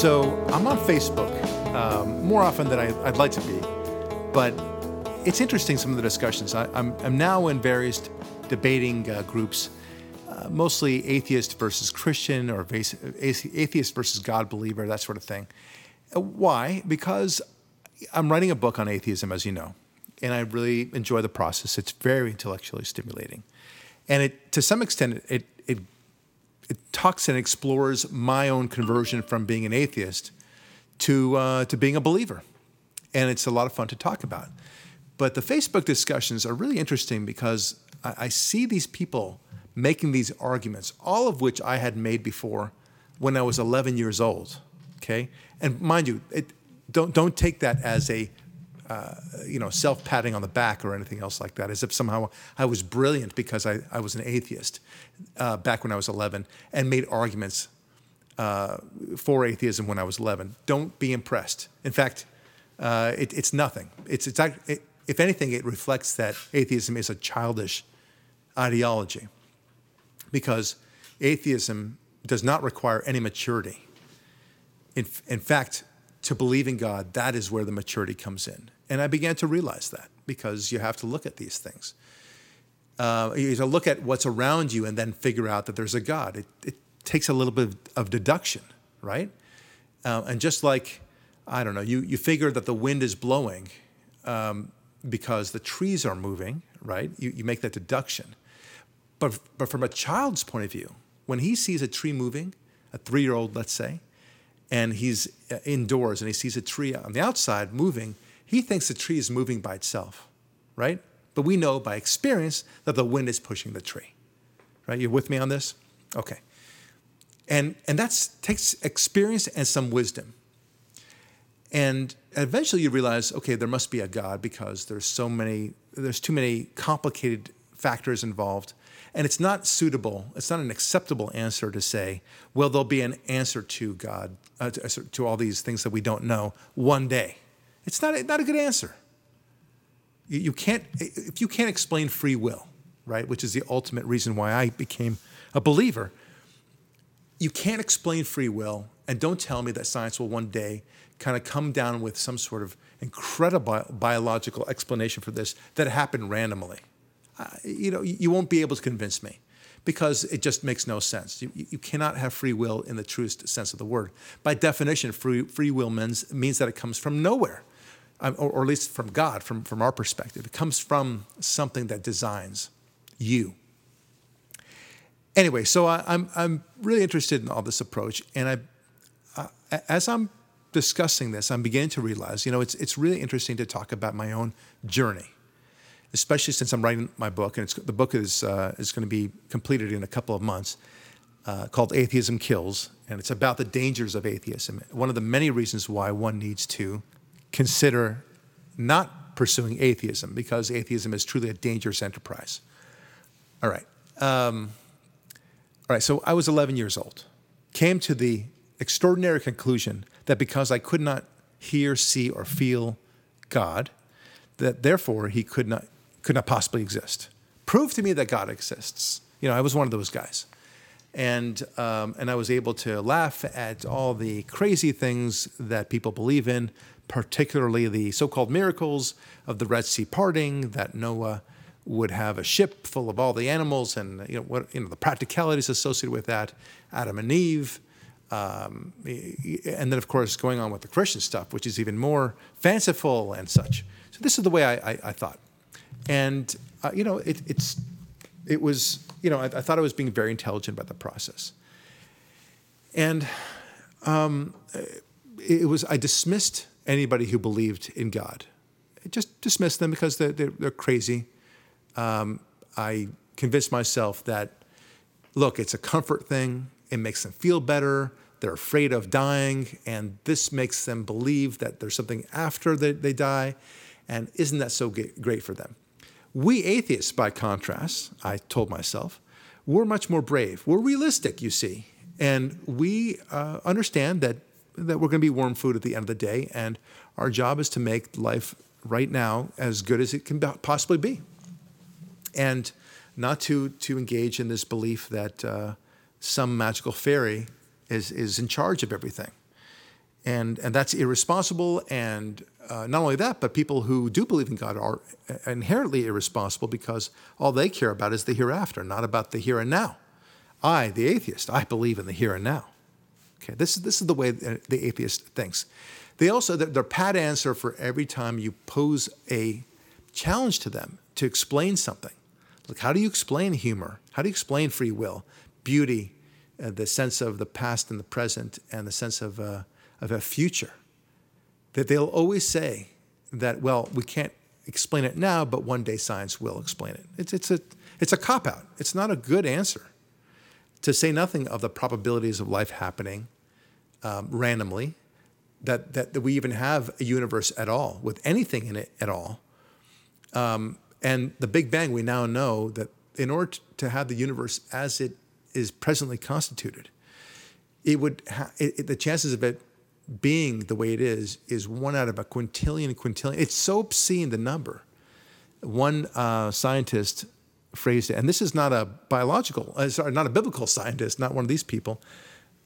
So I'm on Facebook um, more often than I, would like to be, but it's interesting some of the discussions. I, am now in various debating uh, groups, uh, mostly atheist versus Christian or atheist versus God believer, that sort of thing. Uh, why? Because I'm writing a book on atheism, as you know, and I really enjoy the process. It's very intellectually stimulating, and it to some extent it it talks and explores my own conversion from being an atheist to uh, to being a believer, and it's a lot of fun to talk about. But the Facebook discussions are really interesting because I, I see these people making these arguments, all of which I had made before when I was 11 years old. Okay, and mind you, it, don't don't take that as a uh, you know, self patting on the back or anything else like that, as if somehow I was brilliant because I, I was an atheist uh, back when I was 11 and made arguments uh, for atheism when I was 11. Don't be impressed. In fact, uh, it, it's nothing. It's, it's it, if anything, it reflects that atheism is a childish ideology because atheism does not require any maturity. In, in fact, to believe in God, that is where the maturity comes in. And I began to realize that because you have to look at these things. Uh, you have to look at what's around you and then figure out that there's a God. It, it takes a little bit of deduction, right? Uh, and just like, I don't know, you, you figure that the wind is blowing um, because the trees are moving, right? You, you make that deduction. But, but from a child's point of view, when he sees a tree moving, a three year old, let's say, and he's uh, indoors and he sees a tree on the outside moving, he thinks the tree is moving by itself, right? But we know by experience that the wind is pushing the tree. Right? You're with me on this? Okay. And and that takes experience and some wisdom. And eventually you realize, okay, there must be a God because there's so many, there's too many complicated factors involved. And it's not suitable, it's not an acceptable answer to say, well, there'll be an answer to God, uh, to, to all these things that we don't know one day. It's not a, not a good answer. You, you can't if you can't explain free will, right, which is the ultimate reason why I became a believer. You can't explain free will, and don't tell me that science will one day kind of come down with some sort of incredible biological explanation for this that happened randomly. Uh, you know, you won't be able to convince me because it just makes no sense. You, you cannot have free will in the truest sense of the word. By definition, free, free will means, means that it comes from nowhere or, or at least from God, from, from our perspective. It comes from something that designs you. Anyway, so I, I'm, I'm really interested in all this approach, and I, uh, as I'm discussing this, I'm beginning to realize, you know, it's it's really interesting to talk about my own journey, especially since I'm writing my book, and the book is uh, is going to be completed in a couple of months, uh, called "Atheism Kills," and it's about the dangers of atheism. One of the many reasons why one needs to consider not pursuing atheism because atheism is truly a dangerous enterprise. All right. Um, all right. So I was 11 years old, came to the extraordinary conclusion that because I could not hear, see, or feel God, that therefore he could not could not possibly exist. Prove to me that God exists. You know, I was one of those guys, and um, and I was able to laugh at all the crazy things that people believe in, particularly the so called miracles of the Red Sea parting, that Noah would have a ship full of all the animals and you know, what, you know the practicalities associated with that, Adam and Eve. Um, and then, of course, going on with the Christian stuff, which is even more fanciful and such. So this is the way I, I, I thought, and uh, you know, it, it's it was you know I, I, thought I was being very intelligent about the process, and um, it was I dismissed anybody who believed in God. Just dismissed them because they're, they're, they're crazy. Um, I convinced myself that, look, it's a comfort thing. It makes them feel better. They're afraid of dying, and this makes them believe that there's something after they, they die. And isn't that so great for them? We atheists, by contrast, I told myself, we're much more brave. We're realistic, you see. And we uh, understand that that we're going to be warm food at the end of the day, and our job is to make life right now as good as it can possibly be, and not to to engage in this belief that uh, some magical fairy is is in charge of everything. And, and that's irresponsible. And uh, not only that, but people who do believe in God are inherently irresponsible because all they care about is the hereafter, not about the here and now. I, the atheist, I believe in the here and now. Okay, this is, this is the way the atheist thinks. They also, their pat answer for every time you pose a challenge to them to explain something. Like, how do you explain humor? How do you explain free will, beauty, uh, the sense of the past and the present, and the sense of, uh, of a future? That they'll always say that, well, we can't explain it now, but one day science will explain it. It's, it's a, it's a cop out. It's not a good answer. To say nothing of the probabilities of life happening um, randomly that, that, that we even have a universe at all, with anything in it at all. Um, and the Big Bang, we now know that in order to have the universe as it is presently constituted, it would ha- it, it, the chances of it being the way it is is one out of a quintillion quintillion. It's so obscene the number. One uh, scientist phrased it, and this is not a biological, uh, sorry, not a biblical scientist, not one of these people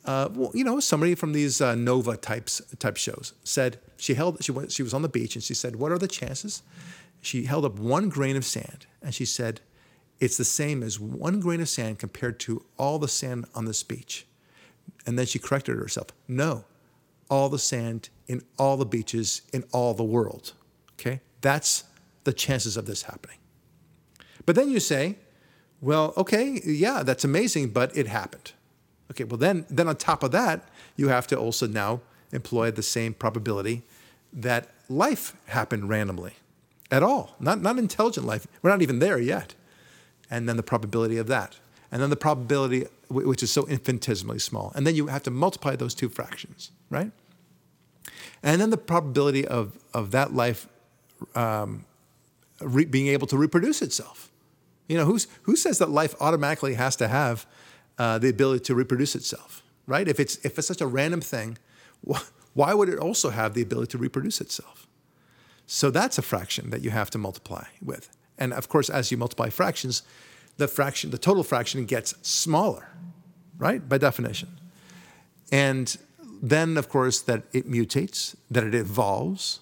uh, well, you know, somebody from these uh, Nova types type shows said she held she went she was on the beach and she said, "What are the chances?" She held up one grain of sand and she said, "It's the same as one grain of sand compared to all the sand on this beach." And then she corrected herself. No, all the sand in all the beaches in all the world. Okay, that's the chances of this happening. But then you say, "Well, okay, yeah, that's amazing, but it happened." Okay, well then, then on top of that, you have to also now employ the same probability that life happened randomly at all, not, not intelligent life. We're not even there yet. And then the probability of that. And then the probability, which is so infinitesimally small. And then you have to multiply those two fractions, right? And then the probability of, of that life um, re- being able to reproduce itself. You know, who's, who says that life automatically has to have uh, the ability to reproduce itself, right? If it's if it's such a random thing, why would it also have the ability to reproduce itself? So that's a fraction that you have to multiply with. And of course, as you multiply fractions, the fraction, the total fraction gets smaller, right? By definition. And then, of course, that it mutates, that it evolves,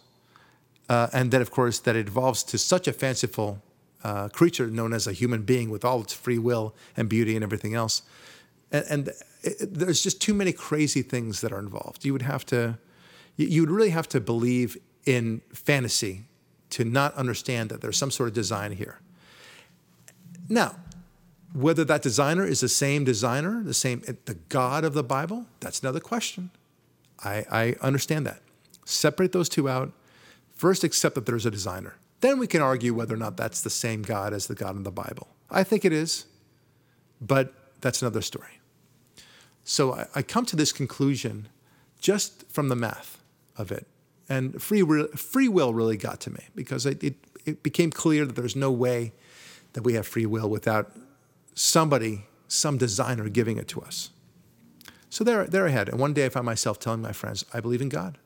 uh, and then, of course, that it evolves to such a fanciful uh, creature known as a human being with all its free will and beauty and everything else. And, and it, there's just too many crazy things that are involved. You would have to, you would really have to believe in fantasy to not understand that there's some sort of design here. Now, whether that designer is the same designer, the same, the God of the Bible, that's another question. I, I understand that. Separate those two out. First, accept that there's a designer. Then we can argue whether or not that's the same God as the God in the Bible. I think it is, but that's another story. So I, I come to this conclusion just from the math of it. And free, free will really got to me because it, it, it became clear that there's no way that we have free will without somebody, some designer giving it to us. So there, there I had. And one day I found myself telling my friends, I believe in God.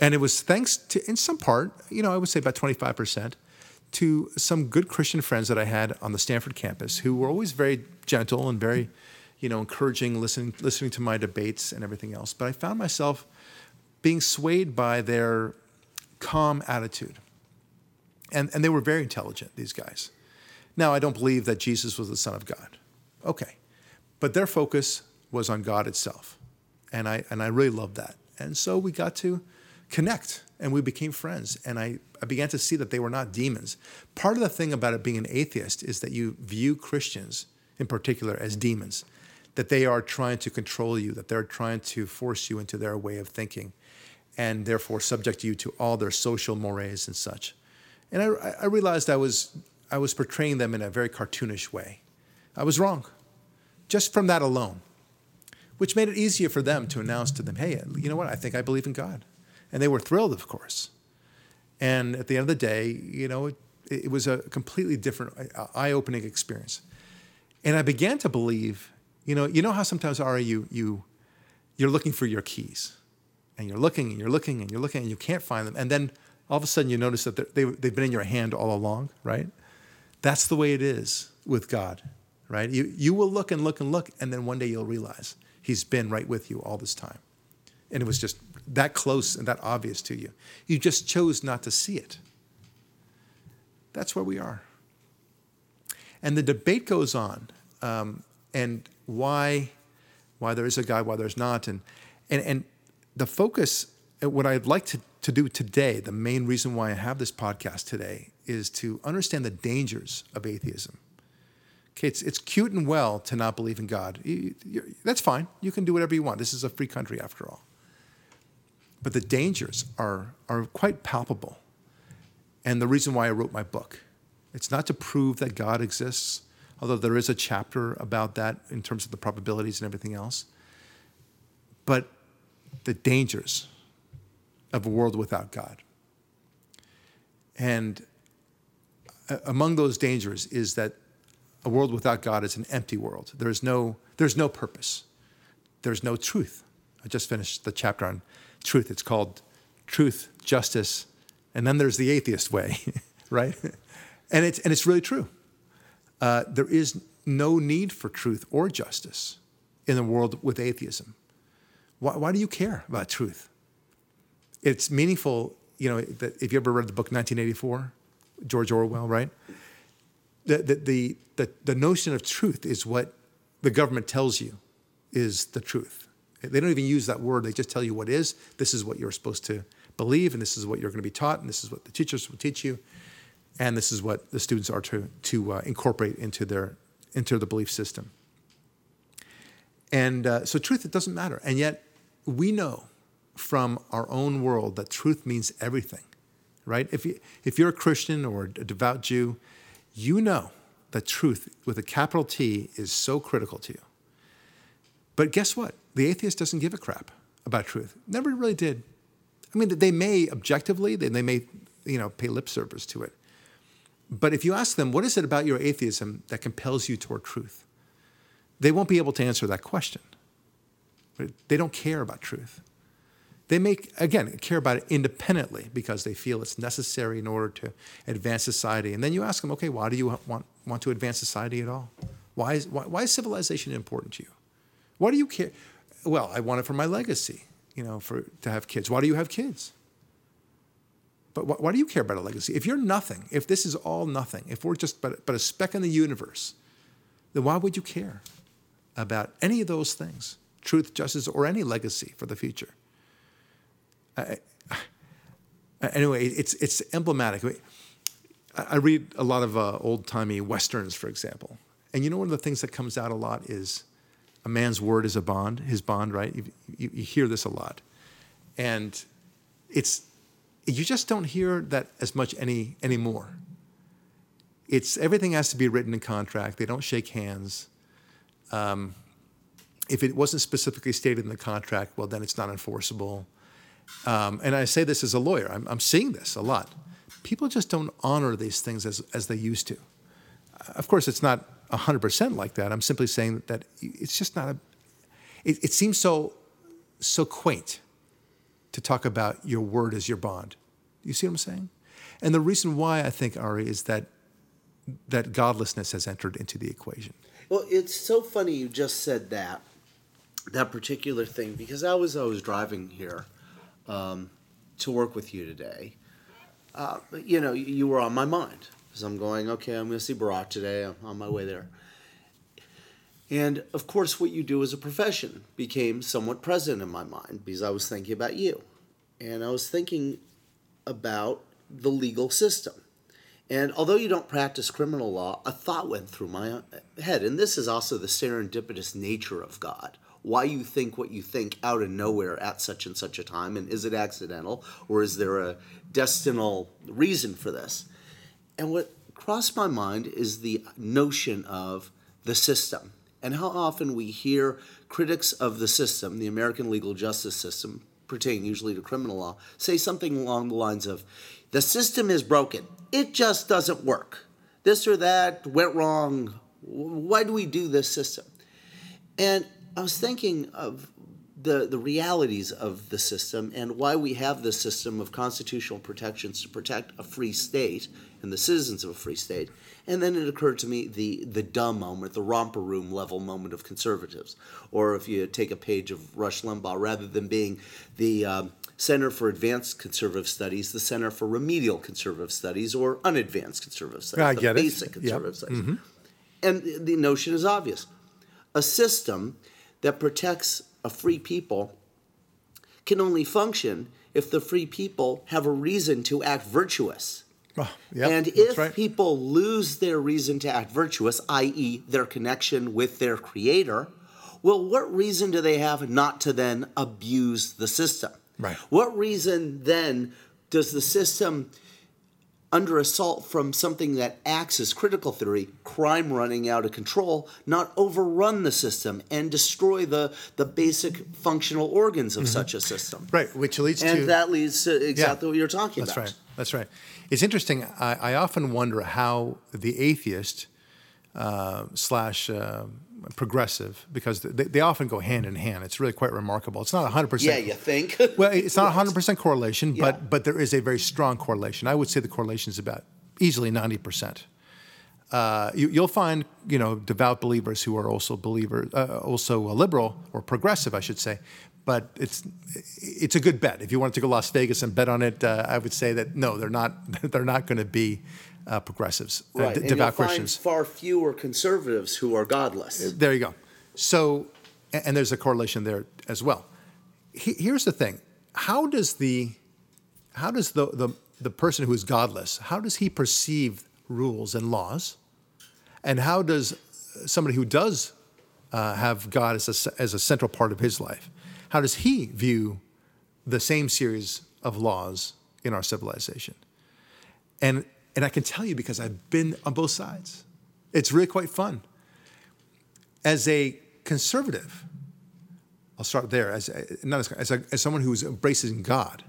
And it was thanks to, in some part, you know, I would say about 25%, to some good Christian friends that I had on the Stanford campus who were always very gentle and very, you know, encouraging, listening, listening to my debates and everything else. But I found myself being swayed by their calm attitude. And, and they were very intelligent, these guys. Now, I don't believe that Jesus was the Son of God. Okay. But their focus was on God itself. And I, and I really loved that. And so we got to connect and we became friends. And I, I began to see that they were not demons. Part of the thing about it being an atheist is that you view Christians in particular as demons, that they are trying to control you, that they're trying to force you into their way of thinking, and therefore subject you to all their social mores and such. And I, I realized I was, I was portraying them in a very cartoonish way. I was wrong, just from that alone, which made it easier for them to announce to them, hey, you know what? I think I believe in God. And they were thrilled, of course. And at the end of the day, you know, it, it was a completely different, uh, eye-opening experience. And I began to believe, you know, you know how sometimes Ari, you you you're looking for your keys, and you're looking and you're looking and you're looking and you can't find them, and then all of a sudden you notice that they they've been in your hand all along, right? That's the way it is with God, right? You you will look and look and look, and then one day you'll realize He's been right with you all this time, and it was just that close and that obvious to you. You just chose not to see it. That's where we are. And the debate goes on, um, and why, why there is a God, why there's not, and and and the focus. Uh, what I'd like to, to do today, the main reason why I have this podcast today, is to understand the dangers of atheism. Okay, it's, it's cute and well to not believe in God. You, that's fine. You can do whatever you want. This is a free country after all. But the dangers are, are quite palpable. And the reason why I wrote my book. It's not to prove that God exists, although there is a chapter about that in terms of the probabilities and everything else. But the dangers of a world without God. And uh, among those dangers is that a world without God is an empty world. There's no, there's no purpose. There's no truth. I just finished the chapter on truth. It's called Truth, Justice, and then there's the atheist way, right? And it's, and it's really true. Uh, there is no need for truth or justice in a world with atheism. Why, why do you care about truth? It's meaningful, you know, if you ever read the book 1984, George Orwell, right? The, the, the, the, the notion of truth is what the government tells you is the truth. They don't even use that word, they just tell you what is. This is what you're supposed to believe, and this is what you're going to be taught, and this is what the teachers will teach you and this is what the students are to, to uh, incorporate into their into the belief system. And uh, so, truth it doesn't matter, and yet we know from our own world that truth means everything, right? If you if you're a Christian or a devout Jew, you know that truth with a capital T is so critical to you. But guess what? The atheist doesn't give a crap about truth. Never really did. I mean, they may objectively, they, they may, you know, pay lip service to it. But if you ask them, what is it about your atheism that compels you toward truth? They won't be able to answer that question. They don't care about truth. They make, again, care about it independently because they feel it's necessary in order to advance society. And then you ask them, okay, why do you want, want to advance society at all? Why is, why, why is civilization important to you? Why do you care? Well, I want it for my legacy, you know, for, to have kids. Why do you have kids? But why, why do you care about a legacy? If you're nothing, if this is all nothing, if we're just but, but a speck in the universe, then why would you care about any of those things? Truth, justice, or any legacy for the future? I, anyway, it's, it's emblematic. I, I read a lot of uh, old timey westerns, for example. And you know, one of the things that comes out a lot is a man's word is a bond, his bond, right? You, you, you hear this a lot. And it's you just don't hear that as much any anymore. It's everything has to be written in contract. They don't shake hands. Um, if it wasn't specifically stated in the contract, well, then it's not enforceable. Um, and I say this as a lawyer. I'm, I'm, seeing this a lot. People just don't honor these things as, as they used to. Of course, it's not 100% like that. I'm simply saying that it's just not a. It, it seems so so quaint to talk about your word as your bond. You see what I'm saying? And the reason why I think Ari is that that godlessness has entered into the equation. Well, it's so funny you just said that that particular thing because I was I was driving here um, to work with you today. Uh, you know, you were on my mind because I'm going. Okay, I'm going to see Barak today. I'm on my way there. And of course, what you do as a profession became somewhat present in my mind because I was thinking about you. And I was thinking about the legal system. And although you don't practice criminal law, a thought went through my head. And this is also the serendipitous nature of God. Why you think what you think out of nowhere at such and such a time. And is it accidental or is there a destinal reason for this? And what crossed my mind is the notion of the system and how often we hear critics of the system, the American legal justice system, pertaining usually to criminal law, say something along the lines of the system is broken, it just doesn't work. This or that went wrong. Why do we do this system? And I was thinking of the, the realities of the system and why we have this system of constitutional protections to protect a free state and the citizens of a free state. And then it occurred to me the, the dumb moment, the romper room level moment of conservatives. Or if you take a page of Rush Limbaugh, rather than being the um, Center for Advanced Conservative Studies, the Center for Remedial Conservative Studies, or Unadvanced Conservative Studies, I the get it. basic Yep. conservative studies. And the- the notion is obvious. A system that protects a free people can only function if the free people have a reason to act virtuous. Oh, yep, and if right. people lose their reason to act virtuous, i.e., their connection with their creator, well, what reason do they have not to then abuse the system? Right. What reason then does the system, under assault from something that acts as critical theory, crime running out of control, not overrun the system and destroy the, the basic functional organs of such a system? Right, which leads And to that leads to exactly what you're talking That's about. That's right. That's right. It's interesting. I, I often wonder how the atheist uh, slash uh, progressive, because they, they often go hand in hand. It's really quite remarkable. It's not hundred Yeah, percent. you think? Well, it's not hundred percent correlation, Yeah. but but there is a very strong correlation. I would say the correlation is about easily ninety percent. Uh, you, you'll find, you know, devout believers who are also believers, uh, also a liberal or progressive, I should say. But it's it's a good bet. If you wanted to go Las Vegas and bet on it, uh, I would say that no, they're not. They're not going to be uh, progressives, uh, Right. d- and devout you'll find Christians. far fewer conservatives who are godless. There you go. So, a- and there's a correlation there as well. He- Here's the thing: how does the how does the, the the person who is godless how does he perceive rules and laws, and how does somebody who does uh, have God as a, as a central part of his life, how does he view the same series of laws in our civilization? And and I can tell you because I've been on both sides. It's really quite fun as a conservative, I'll start there. As a, not as, as, a, as someone who's embracing God.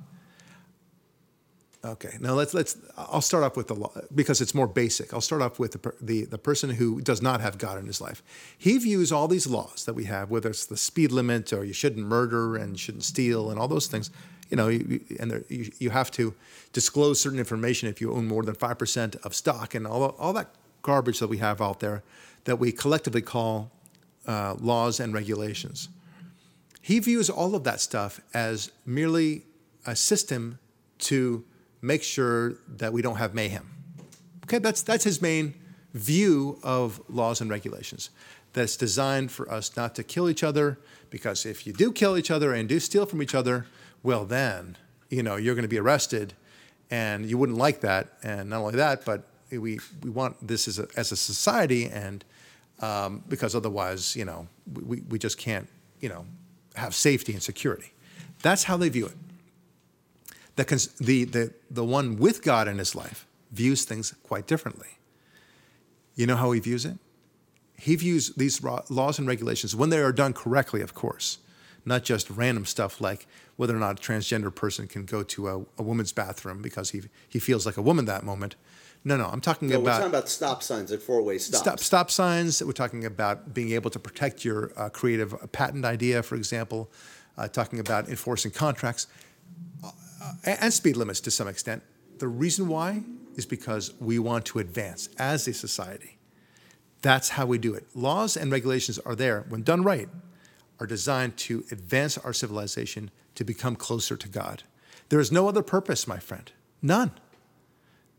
Okay, now let's let's. I'll start off with the law because it's more basic. I'll start off with the, the the person who does not have God in his life. He views all these laws that we have, whether it's the speed limit or you shouldn't murder and shouldn't steal and all those things. You know, you, and there, you, you have to disclose certain information if you own more than five percent of stock and all all that garbage that we have out there that we collectively call uh, laws and regulations. He views all of that stuff as merely a system to make sure that we don't have mayhem. Okay, that's, that's his main view of laws and regulations. That's designed for us not to kill each other, because if you do kill each other and do steal from each other, well, then, you know, you're going to be arrested, and you wouldn't like that. And not only that, but we, we want this as a, as a society, and um, because otherwise, you know, we, we just can't, you know, have safety and security. That's how they view it. The, the, the, the one with God in his life views things quite differently. You know how he views it? He views these laws and regulations, when they are done correctly, of course, not just random stuff like whether or not a transgender person can go to a, a woman's bathroom because he, he feels like a woman that moment. No, no, I'm talking No, we're about talking about stop signs at four-way stops. stop stop signs. We're talking about being able to protect your uh, creative patent idea, for example. Uh, talking about enforcing contracts uh, and speed limits to some extent. The reason why is because we want to advance as a society. That's how we do it. Laws and regulations are there when done right, are designed to advance our civilization to become closer to God. There is no other purpose, my friend. None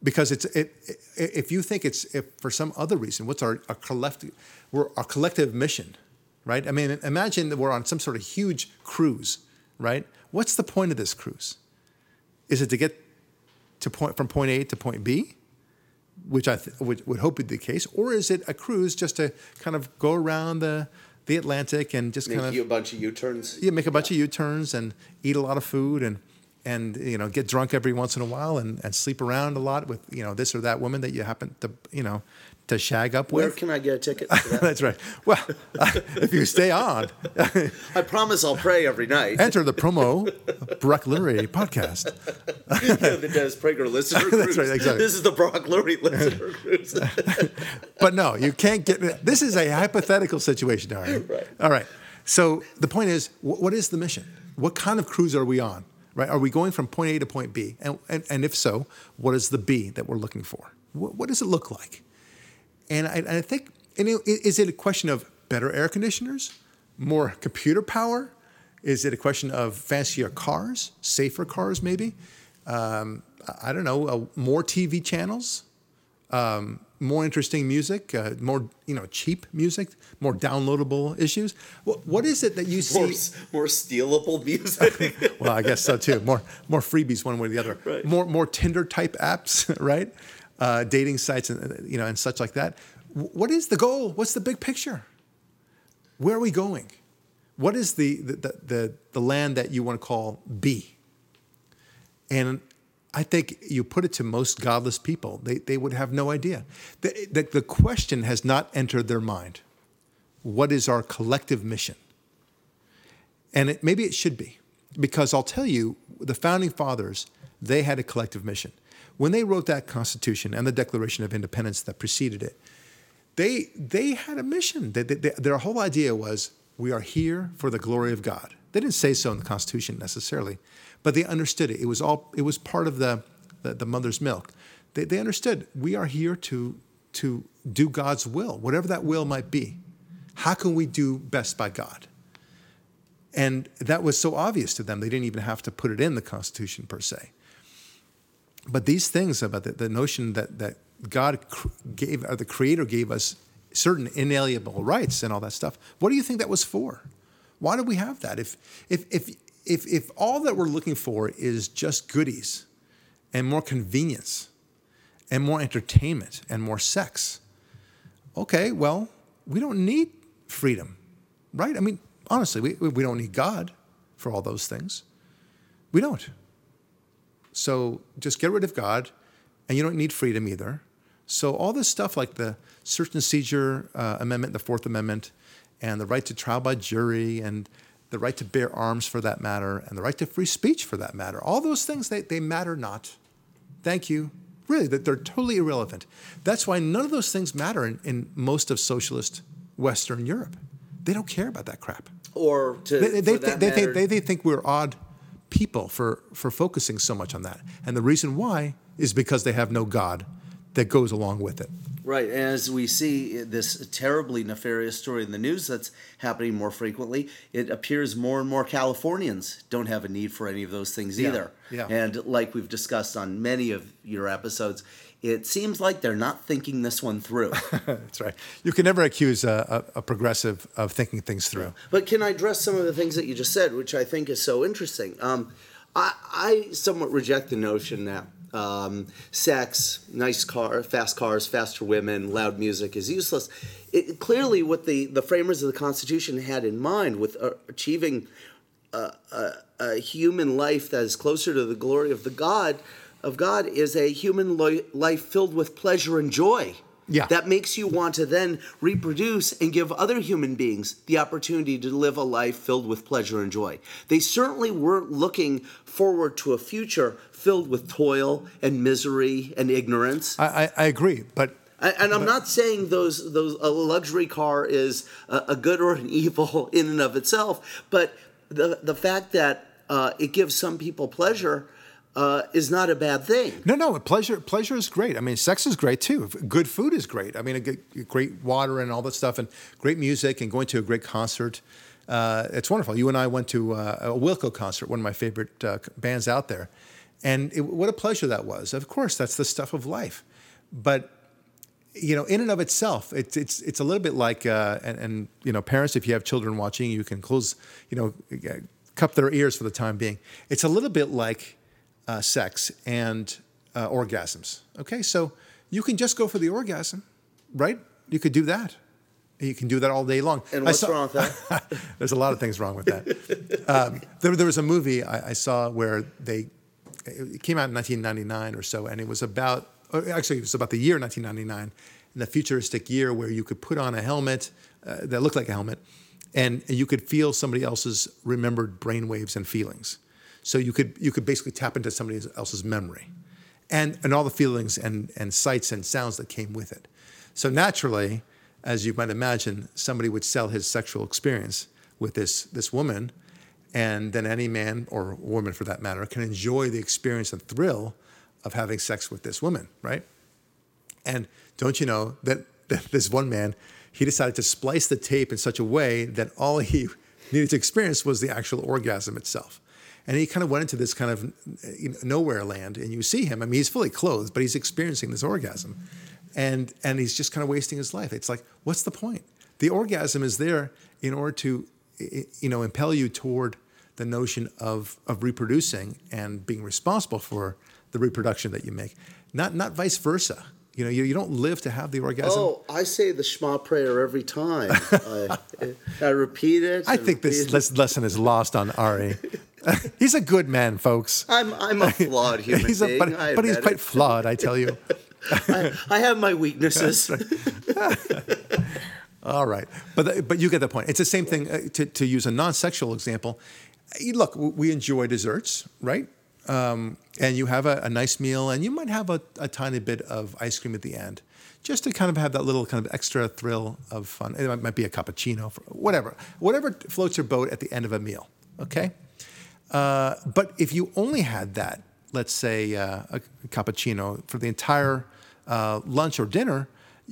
because it's it, it, if you think it's for some other reason what's our, our collective we're our collective mission right i mean imagine that we're on some sort of huge cruise right what's the point of this cruise is it to get to point from point a to point b which i th- would, would hope would be the case or is it a cruise just to kind of go around the the atlantic and just Make kind of you a bunch of U-turns. yeah, make a bunch of U-turns and eat a lot of food and and you know get drunk every once in a while and, and sleep around a lot with you know this or that woman that you happen to you know to shag up Where can I get a ticket for that? That's right. Well, if you stay on, I promise I'll pray every night. enter the promo Barak Lurie podcast. yeah, the Dennis Prager listener cruise. right, exactly. This is the Barak Lurie listener cruise. But no, you can't get. This is a hypothetical situation, all right? Right. All right. So the point is, wh- what is the mission? What kind of cruise are we on? Right? Are we going from point A to point B? And, and, and if so, what is the B that we're looking for? What, what does it look like? And I, I think, and it, is it a question of better air conditioners, more computer power? Is it a question of fancier cars, safer cars, maybe? Um, I don't know, uh, more TV channels, um, more interesting music, uh, more you know cheap music, more downloadable issues. What, what is it that you see? More, more stealable music. well, I guess so too. More more freebies one way or the other. Right. More more Tinder type apps, right? Uh, dating sites and you know and such like that. What is the goal? What's the big picture? Where are we going? What is the the the, the, the land that you want to call B? And I think you put it to most godless people, they, they would have no idea. The, the, the question has not entered their mind. What is our collective mission? And it, maybe it should be, because I'll tell you, the founding fathers, they had a collective mission. When they wrote that Constitution and the Declaration of Independence that preceded it, they, they had a mission. They, they, their whole idea was we are here for the glory of God. They didn't say so in the Constitution necessarily, but they understood it. It was all it was part of the the, the mother's milk. They, they understood we are here to to do God's will, whatever that will might be. How can we do best by God? And that was so obvious to them, they didn't even have to put it in the Constitution per se. But these things about the, the notion that, that God gave, or the Creator gave us certain inalienable rights and all that stuff, what do you think that was for? Why do we have that? If, if, if, if, if all that we're looking for is just goodies and more convenience and more entertainment and more sex, okay, well, we don't need freedom, right? I mean, honestly, we, we don't need God for all those things. We don't. So just get rid of God, and you don't need freedom either. So all this stuff like the Search and Seizure uh, Amendment, the Fourth Amendment, and the right to trial by jury, and the right to bear arms for that matter, and the right to free speech for that matter. All those things, they, they matter not. Thank you. Really, that they're totally irrelevant. That's why none of those things matter in, in most of socialist Western Europe. They don't care about that crap. Or to They, they, they, matter, they, they think we're odd people for, for focusing so much on that. And the reason why is because they have no God that goes along with it. Right, and as we see uh, this terribly nefarious story in the news that's happening more frequently, it appears more and more Californians don't have a need for any of those things Yeah, either. yeah. And like we've discussed on many of your episodes, it seems like they're not thinking this one through. That's right. You can never accuse a, a, a progressive of thinking things through. But can I address some of the things that you just said, which I think is so interesting? Um, I, I somewhat reject the notion that um, sex, nice car, fast cars, faster women, loud music is useless. It, clearly, what the, the framers of the Constitution had in mind with uh, achieving a, a, a human life that is closer to the glory of the God of God is a human lo- life filled with pleasure and joy. Yeah. That makes you want to then reproduce and give other human beings the opportunity to live a life filled with pleasure and joy. They certainly weren't looking forward to a future filled with toil and misery and ignorance. I, I, I agree, but And and I'm not saying those those a luxury car is a, a good or an evil in and of itself, but the the fact that uh, it gives some people pleasure uh, is not a bad thing. no, no. Pleasure, pleasure is great. I mean, sex is great too. Good food is great. I mean, good- great water and all that stuff, and great music, and going to a great concert. Uh, it's wonderful. You and I went to uh, a Wilco concert, one of my favorite uh, bands out there, and it, what a pleasure that was. Of course, that's the stuff of life, but you know, in and of itself, it's it's it's a little bit like, uh, and, and you know, parents, if you have children watching, you can close, you know, cup their ears for the time being. It's a little bit like uh, sex and uh, orgasms. Okay, so you can just go for the orgasm, right? You could do that. You can do that all day long. And what's saw- wrong with that? There's a lot of things wrong with that. Um, there, there was a movie I, I saw where they it came out in 1999 or so, and it was about actually it was about the year 1999, in the futuristic year where you could put on a helmet uh, that looked like a helmet, and you could feel somebody else's remembered brainwaves and feelings. So you could you could basically tap into somebody else's memory, and and all the feelings and and sights and sounds that came with it. So naturally, as you might imagine, somebody would sell his sexual experience with this this woman, and then any man or woman for that matter can enjoy the experience and thrill of having sex with this woman, right? And don't you know that, that this one man, he decided to splice the tape in such a way that all he needed to experience was the actual orgasm itself. And he kind of went into this kind of nowhere land, and you see him. I mean, he's fully clothed, but he's experiencing this orgasm, and and he's just kind of wasting his life. It's like, what's the point? The orgasm is there in order to, you know, impel you toward the notion of of reproducing and being responsible for the reproduction that you make, not not vice versa. You know, you, you don't live to have the orgasm. Oh, I say the Shema prayer every time. I, I repeat it. I think this les- lesson is lost on Ari. he's a good man, folks. I'm I'm a flawed human he's being. a, but, but he's quite it. flawed, I tell you. I, I have my weaknesses. All right, but the, but you get the point. It's the same thing. Uh, to to use a non-sexual example, look, we enjoy desserts, right? Um, and you have a, a nice meal, and you might have a, a tiny bit of ice cream at the end, just to kind of have that little kind of extra thrill of fun. It might- might be a cappuccino, for, whatever, whatever floats your boat at the end of a meal. Okay, uh, but if you only had that, let's say uh, a cappuccino for the entire uh, lunch or dinner,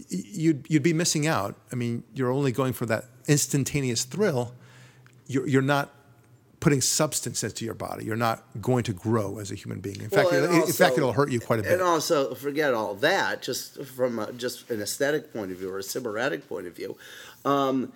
you'd you'd be missing out. I mean, you're only going for that instantaneous thrill. You're you're not putting substance into your body. You're not going to grow as a human being. In fact, Well, and it- in fact, also- it'll hurt you quite a bit. And also, forget all that. Just from a, just an aesthetic point of view or a sybaritic point of view, um,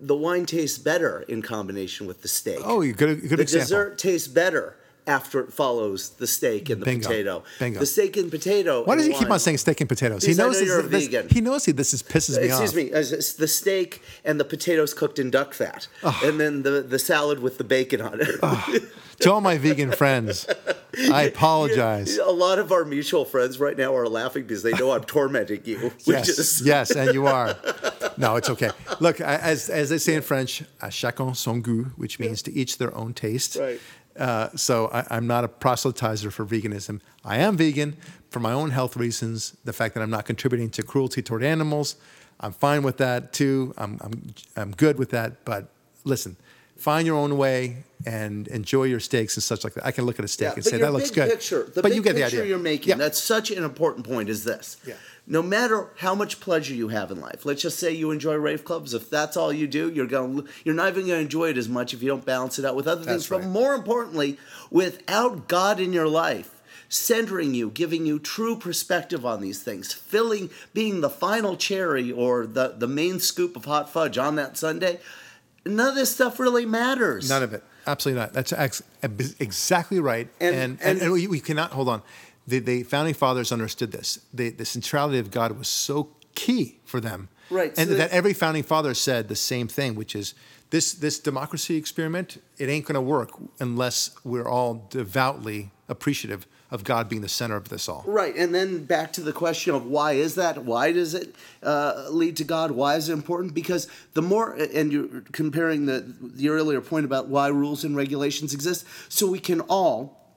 the wine tastes better in combination with the steak. Oh, you good good the example. dessert tastes better after it follows the steak and the Bingo. potato. Bingo. The steak and potato. Why does he keep on saying steak and potatoes? Because he knows know this, a this- He knows he, this is pisses me Excuse off. Excuse me, uh, as it's the steak and the potatoes cooked in duck fat, and then the, the salad with the bacon on it. To all my vegan friends, I apologize. A lot of our mutual friends right now are laughing because they know I'm tormenting you. Yes, is yes, and you are. No, it's okay. Look, as as they say in French, à chacun son goût, which means to each their own taste. Right. Uh, so I, I'm not a proselytizer for veganism. I am vegan for my own health reasons. The fact that I'm not contributing to cruelty toward animals, I'm fine with that too. I'm I'm I'm good with that. But listen. Find your own way and enjoy your steaks and such like that. I can look at a steak Yeah, and say that looks good. Picture, but you get the picture idea. you're making, Yeah. that's such an important point is this. Yeah. No matter how much pleasure you have in life, let's just say you enjoy rave clubs. If that's all you do, you're going you're not even going to enjoy it as much if you don't balance it out with other things. That's But more importantly, without God in your life, centering you, giving you true perspective on these things, filling being the final cherry or the the main scoop of hot fudge on that sundae, none of this stuff really matters. None of it. Absolutely not. That's ex- exactly right. And- And and, and- we cannot hold on. The, the founding fathers understood this. The, the centrality of God was so key for them. Right, And so that every founding father said the same thing, which is this this democracy experiment. It ain't going to work unless we're all devoutly appreciative of God being the center of this all. Right, and then back to the question of why is that? Why does it uh, lead to God? Why is it important? Because the more, and you're comparing the the earlier point about why rules and regulations exist, so we can all,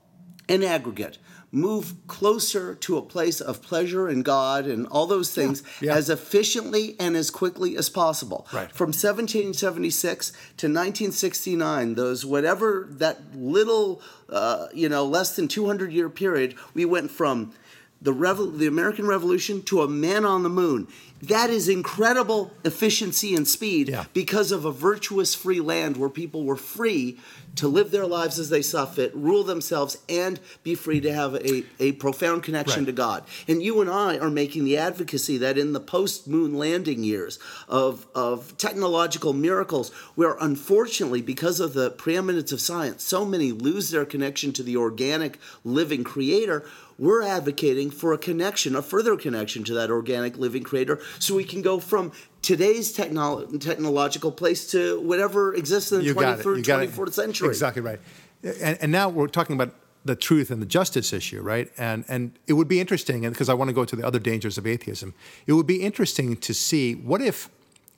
in aggregate, move closer to a place of pleasure in God and all those things yeah. as efficiently and as quickly as possible. Right. From 1776 to 1969, those whatever that little, uh, you know, less than 200 year period, we went from the Revo- the American Revolution to a man on the moon. That is incredible efficiency and speed Yeah. because of a virtuous free land where people were free to live their lives as they saw fit, rule themselves, and be free to have a, a profound connection Right. to God. And you and I are making the advocacy that in the post moon landing years of, of technological miracles, where unfortunately, because of the preeminence of science, so many lose their connection to the organic living creator. We're advocating for a connection, a further connection to that organic living creator, so we can go from today's technolo- technological place to whatever exists in the You got it. 23rd, You got it. 24th century. Exactly right. And, and now we're talking about the truth and the justice issue, right? And and it would be interesting, and because I want to go to the other dangers of atheism, it would be interesting to see what if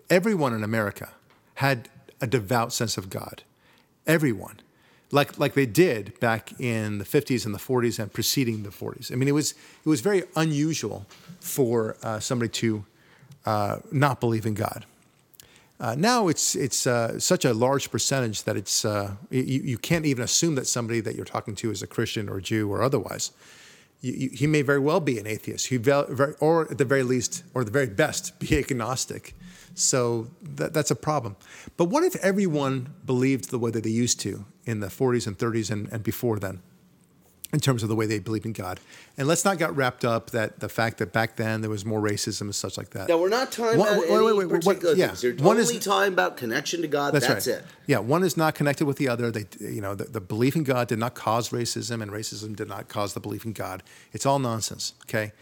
everyone in America had a devout sense of God, everyone, like like they did back in the 50s and the 40s and preceding the 40s. I mean, it was it was very unusual for uh, somebody to uh, not believe in God. Uh, now it's it's uh, such a large percentage that it's uh, you, you can't even assume that somebody that you're talking to is a Christian or Jew or otherwise. You, you, he may very well be an atheist, he very, or at the very least, or the very best, be agnostic. So that, that's a problem. But what if everyone believed the way that they used to in the 40s and 30s and, and before then? In terms of the way they believe in God. And let's not get wrapped up that the fact that back then there was more racism and such like that. Now we're not talking about wait, any wait, wait, particular what, yeah. things. You're one only is, talking about connection to God. That's, that's right. it. Yeah, one is not connected with the other. They, you know, the, the, belief in God did not cause racism, and racism did not cause the belief in God. It's all nonsense. Okay,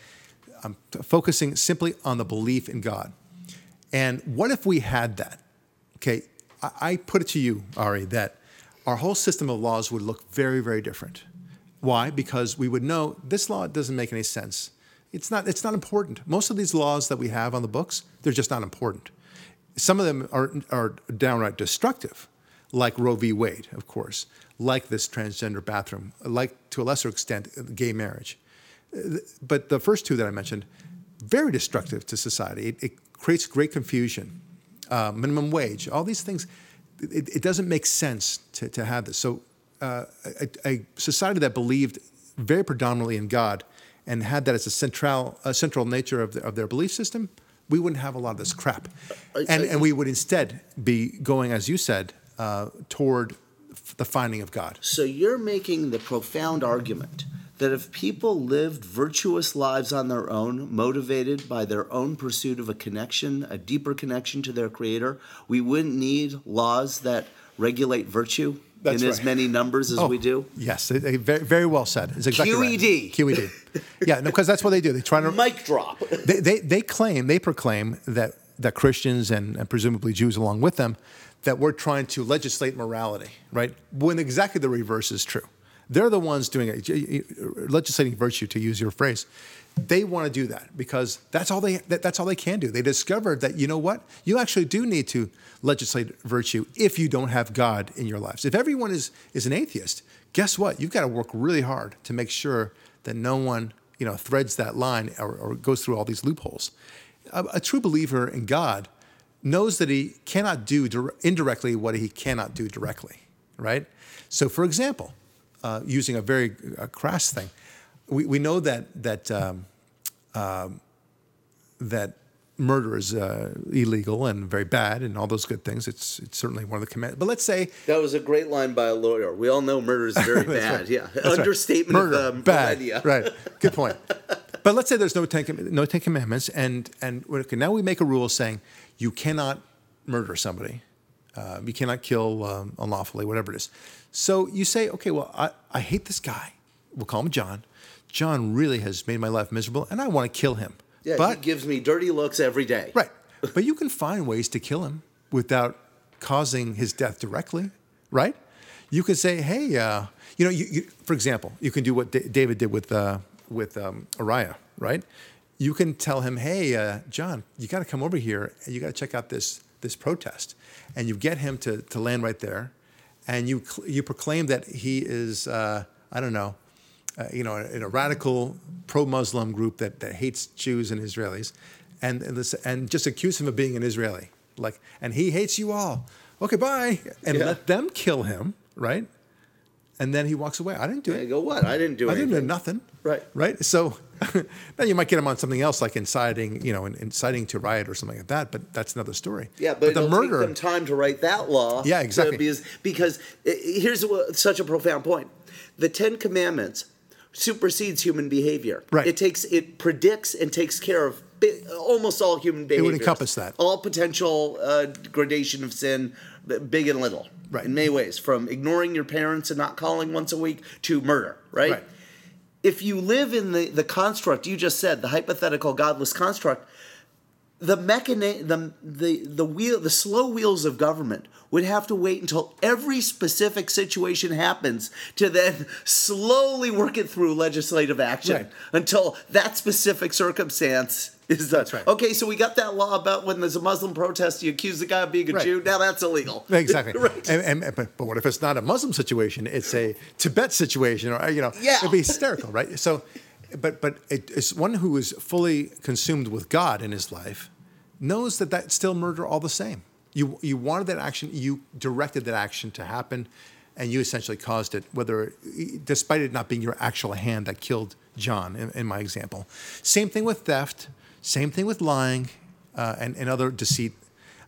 I'm focusing simply on the belief in God. And what if we had that? Okay, I, I put it to you, Ari, that our whole system of laws would look very, very different why? Because we would know this law doesn't make any sense. It's not, it's not important. Most of these laws that we have on the books, they're just not important. Some of them are, are downright destructive, like Roe v. Wade, of course, like this transgender bathroom, like to a lesser extent, gay marriage. But the first two that I mentioned, very destructive to society. It, it creates great confusion. Uh, minimum wage, all these things, it, it, doesn't make sense to, to have this. So uh, a, a, society that believed very predominantly in God and had that as a central, a central nature of, the, of their belief system, we wouldn't have a lot of this crap. And, and we would instead be going, as you said, uh, toward the finding of God. So you're making the profound argument that if people lived virtuous lives on their own, motivated by their own pursuit of a connection, a deeper connection to their Creator, we wouldn't need laws that regulate virtue? That's in right. as many numbers as oh, we do? Yes, very, very well said. It's exactly QED. Right. QED. Yeah, no, because that's what they do. They try to mic drop. They, they, they claim, they proclaim that that Christians and, and presumably Jews along with them, that we're trying to legislate morality, right? When exactly the reverse is true. They're the ones doing it, legislating virtue, to use your phrase they want to do that because that's all they that, that's all they can do. They discovered that you know what you actually do need to legislate virtue if you don't have God in your lives. If everyone is is an atheist, guess what? You've got to work really hard to make sure that no one you know threads that line or, or goes through all these loopholes. A, a, true believer in God knows that he cannot do indirectly what he cannot do directly, right? So, for example, uh, using a very uh, crass thing we, we know that that um, um, that murder is uh, illegal and very bad and all those good things. It's it's certainly one of the commands. But let's say that was a great line by a lawyer. We all know murder is very bad. Right. Yeah, That's understatement right. murder, of um, bad. Right. Good point. but let's say there's no ten, no ten commandments, and and okay, now we make a rule saying you cannot murder somebody. Uh, you cannot kill um, unlawfully, whatever it is. So you say, okay, well, I, I hate this guy. We'll call him John. John really has made my life miserable, and I want to kill him. Yeah, but, he gives me dirty looks every day. Right. but you can find ways to kill him without causing his death directly, right? You could say, hey, uh, you know, you, you, for example, you can do what D- David did with, uh, with um, Uriah, right? You can tell him, hey, uh, John, you got to come over here and you got to check out this, this protest. And you get him to, to land right there, and you, you proclaim that he is, uh, I don't know, uh, you know, in a radical pro-Muslim group that, that hates Jews and Israelis, and and, this, and just accuse him of being an Israeli, like, and he hates you all. Okay, bye, and yeah. let them kill him, right? And then he walks away. I didn't do it. I go what? I didn't do I anything. didn't do nothing. Right. Right. So then you might get him on something else, like inciting, you know, inciting to riot or something like that. But that's another story. Yeah, but, but the murder. Take them time to write that law. Yeah, exactly. Because because here's such a profound point: the Ten Commandments supersedes human behavior. Right. It takes it predicts and takes care of almost all human behavior. It would encompass that. All potential uh, gradation of sin, big and little. Right. In many ways, from ignoring your parents and not calling once a week to murder. Right. Right. If you live in the, the construct you just said, the hypothetical godless construct, the mechani- the the the wheel the slow wheels of government would have to wait until every specific situation happens to then slowly work it through legislative action right. until that specific circumstance is done. Right. Okay, so we got that law about when there's a Muslim protest, you accuse the guy of being a right. Jew. Now that's illegal. Exactly. right. And, and, but, but what if it's not a Muslim situation? It's a Tibet situation, or you know, yeah. it'd be hysterical, right? So, but but it's one who is fully consumed with God in his life knows that that's still murder all the same. You you wanted that action. You directed that action to happen, and you essentially caused it. Whether, despite it not being your actual hand that killed John, in, in my example. Same thing with theft. Same thing with lying, uh, and and other deceit.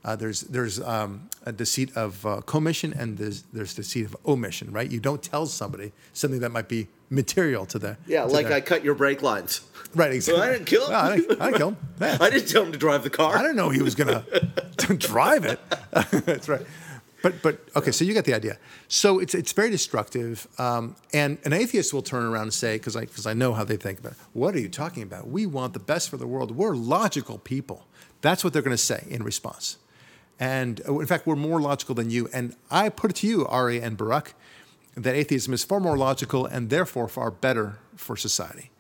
Uh, there's there's um, a deceit of uh, commission and there's there's deceit of omission, right? You don't tell somebody something that might be material to the Yeah, to like their- I cut your brake lines. right exactly. Well, I didn't kill him. No, I didn't, I didn't kill him. Yeah. I didn't tell him to drive the car. I didn't know he was gonna drive it. That's right. But but okay, so you get the idea. So it's it's very destructive, um, and an atheist will turn around and say, because I because I know how they think about it. What are you talking about? We want the best for the world. We're logical people. That's what they're going to say in response. And uh, in fact, we're more logical than you. And I put it to you, Ari and Barak, that atheism is far more logical and therefore far better for society.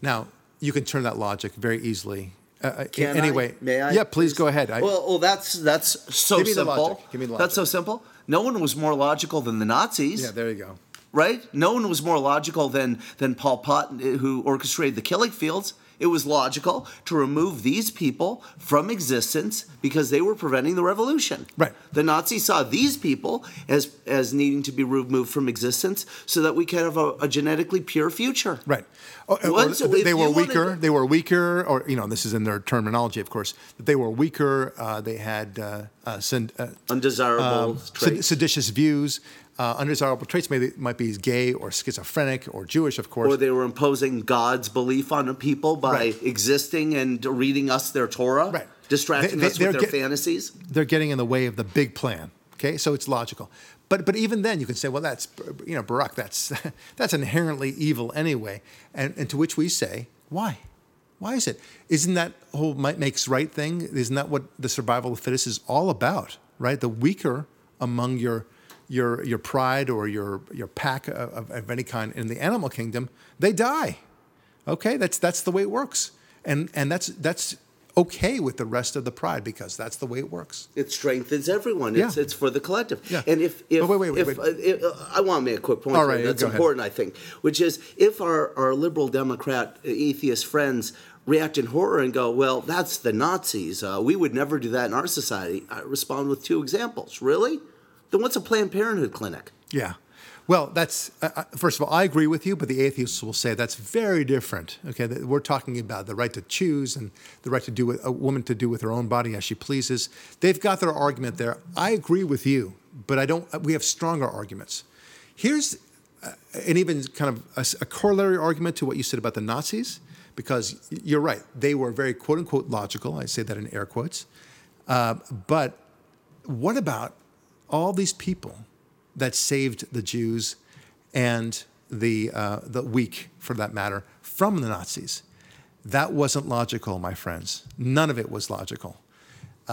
Now, you can turn that logic very easily. Uh, uh, Can anyway, I? May I? Yeah, please go ahead. I, well, well, that's that's so Give me the simple. logic. Give me the That's so simple. No one was more logical than the Nazis. yeah, there you go. right? No one was more logical than than Pol Pot, who orchestrated the killing fields. It was logical to remove these people from existence because they were preventing the revolution. Right. The Nazis saw these people as as needing to be removed from existence so that we can have a, a genetically pure future. Right. Oh, or Once- they were you wanted weaker. They were weaker, or you know, this is in their terminology, of course. That they were weaker. Uh, they had uh, uh, send, uh, Undesirable sed- traits. seditious views. Uh, undesirable traits may, might be gay or schizophrenic or Jewish, of course. or they were imposing God's belief on people by Right. existing and reading us their Torah, Right. distracting They- they- us with their get- fantasies. they're getting in the way of the big plan. Okay, so it's logical. But but even then, you can say, well, that's you know, Barak, that's that's inherently evil anyway. And and to which we say, why? Why is it? Isn't that whole might makes right thing? Isn't that what the survival of the fittest is all about? Right, the weaker among your your your pride or your your pack of, of any kind in the animal kingdom, they die. Okay, that's that's the way it works, and and that's that's okay with the rest of the pride because that's the way it works. It strengthens everyone. Yeah. It's it's for the collective. Yeah. And if if, wait, wait, wait, if uh, if, uh, I want to make a quick point All right, that's go ahead. important, I think, which is if our our liberal Democrat uh, atheist friends react in horror and go, "Well, that's the Nazis. Uh, we would never do that in our society." I respond with two examples. Really? Then what's a Planned Parenthood clinic? Yeah. Well, that's uh, uh, first of all, I agree with you, but the atheists will say that's very different. Okay, we're talking about the right to choose and the right to do with a woman to do with her own body as she pleases. They've got their argument there. I agree with you, but I don't. We have stronger arguments. Here's uh, an even kind of a corollary argument to what you said about the Nazis, because you're right. They were very quote unquote logical. I say that in air quotes. Uh, but what about all these people that saved the Jews and the uh, the weak, for that matter, from the Nazis? That wasn't logical, my friends. None of it was logical.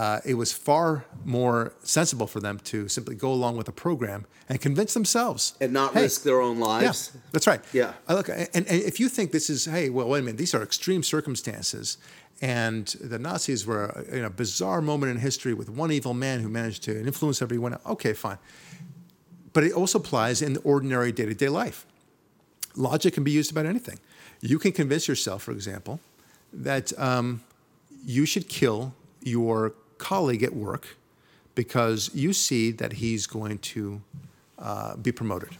Uh, it was far more sensible for them to simply go along with a program and convince themselves And not hey, risk their own yeah, lives. that's right. Yeah. I look, and, and if you think this is, hey, well, wait a minute, these are extreme circumstances, and the Nazis were in a bizarre moment in history with one evil man who managed to influence everyone. Okay, fine. But it also applies in ordinary day to day life. Logic can be used about anything. You can convince yourself, for example, that um, you should kill your colleague at work because you see that he's going to uh, be promoted.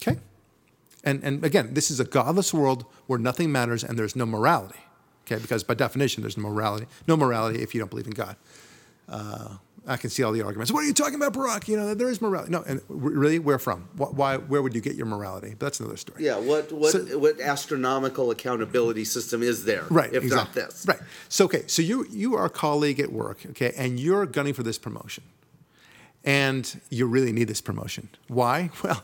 Okay? And, and again, this is a godless world where nothing matters and there's no morality. Okay? Because by definition, there's no morality. No morality if you don't believe in God. Uh, I can see all the arguments. What are you talking about, Barak? You know, there is morality. No, and really, where from? Why? Where would you get your morality? But that's another story. Yeah. What what So- what astronomical accountability system is there? Right. If not exactly. this. Right. So okay. So you you are a colleague at work, okay, and you're gunning for this promotion, and you really need this promotion. Why? Well,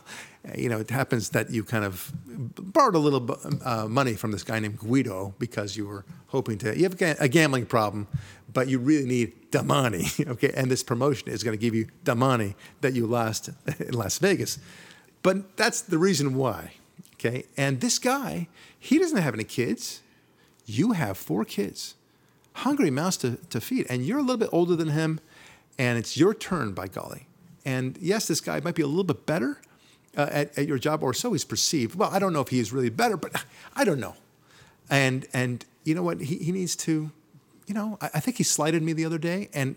you know, it happens that you kind of borrowed a little uh, money from this guy named Guido because you were hoping to. You have a gambling problem, but you really need the money, okay, and this promotion is going to give you the money that you lost in Las Vegas. But that's the reason why, okay. And this guy, he doesn't have any kids you have four kids, hungry mouths to, to feed, and you're a little bit older than him, and it's your turn, by golly. And yes, this guy might be a little bit better uh, at, at your job, or so he's perceived. Well, I don't know if he is really better, but I don't know. And and you know what? He, he needs to, you know, I, I think he slighted me the other day, and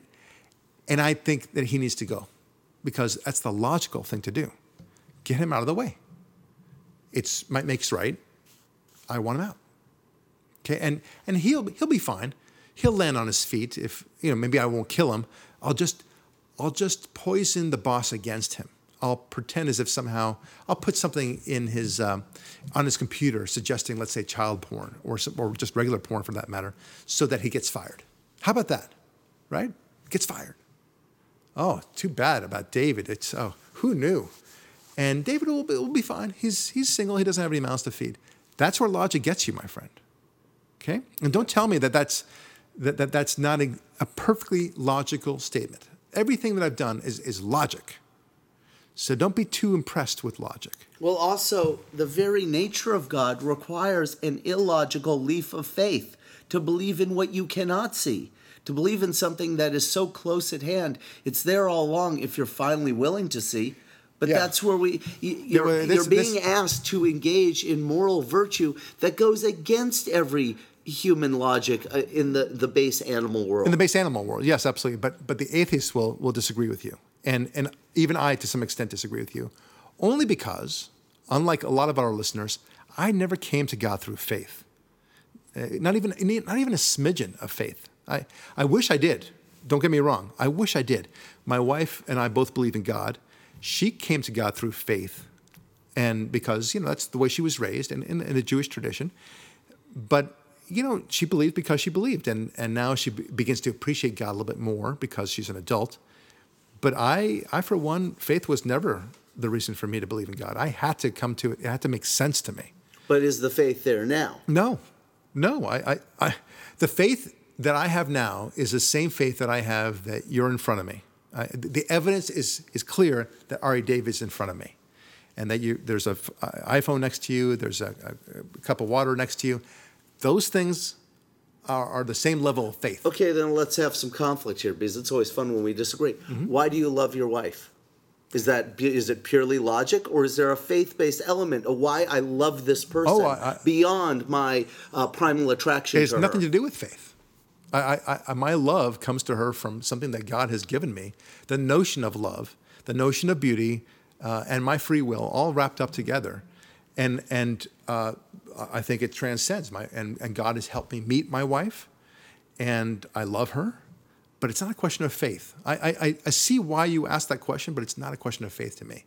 And I think that he needs to go because that's the logical thing to do. Get him out of the way. It's might makes right. I want him out. Okay, and and he'll he'll be fine. He'll land on his feet if you know. Maybe I won't kill him. I'll just I'll just poison the boss against him. I'll pretend as if somehow I'll put something in his um, on his computer suggesting, let's say, child porn or some, or just regular porn for that matter, so that he gets fired. How about that? Right? Gets fired. Oh, too bad about David. It's oh, who knew? And David will be, will be fine. He's he's single. He doesn't have any mouths to feed. That's where logic gets you, my friend. Okay, and don't tell me that that's that, that that's not a, a perfectly logical statement. Everything that I've done is is logic. So don't be too impressed with logic. Well, also, the very nature of God requires an illogical leap of faith to believe in what you cannot see, to believe in something that is so close at hand. It's there all along if you're finally willing to see. But Yeah. that's where we you- you're, well, this- you're being this- asked to engage in moral virtue that goes against every human logic uh, in the, the base animal world. In the base animal world, yes, absolutely. But but the atheists will will disagree with you, and and even I, to some extent, disagree with you, only because, unlike a lot of our listeners, I never came to God through faith. Uh, not even not even a smidgen of faith. I I wish I did. Don't get me wrong. I wish I did. My wife and I both believe in God. She came to God through faith, and because you know that's the way she was raised, and in, in the Jewish tradition but you know she believed because she believed and and now she be- begins to appreciate god a little bit more because she's an adult but i i for one faith was never the reason for me to believe in god. I had to come to it it had to make sense to me. But is the faith there now? no. No i i, I the faith that i have now is the same faith that i have that you're in front of me. I, the evidence is is clear that ari david's in front of me and that you there's a f- iphone next to you there's a, a, a cup of water next to you. Those things are, are the same level of faith Okay, then let's have some conflict here because it's always fun when we disagree. Mm-hmm. Why do you love your wife? Is that is it purely logic, or is there a faith-based element of why I love this person Oh, I- I- beyond my uh, primal attraction It has to nothing to do with faith. I, I, I, my love comes to her from something that God has given me. The notion of love, the notion of beauty, uh, and my free will, all wrapped up together, and and uh, I think it transcends my and, and God has helped me meet my wife, and I love her, but it's not a question of faith. I, I, I see why you asked that question, but it's not a question of faith to me.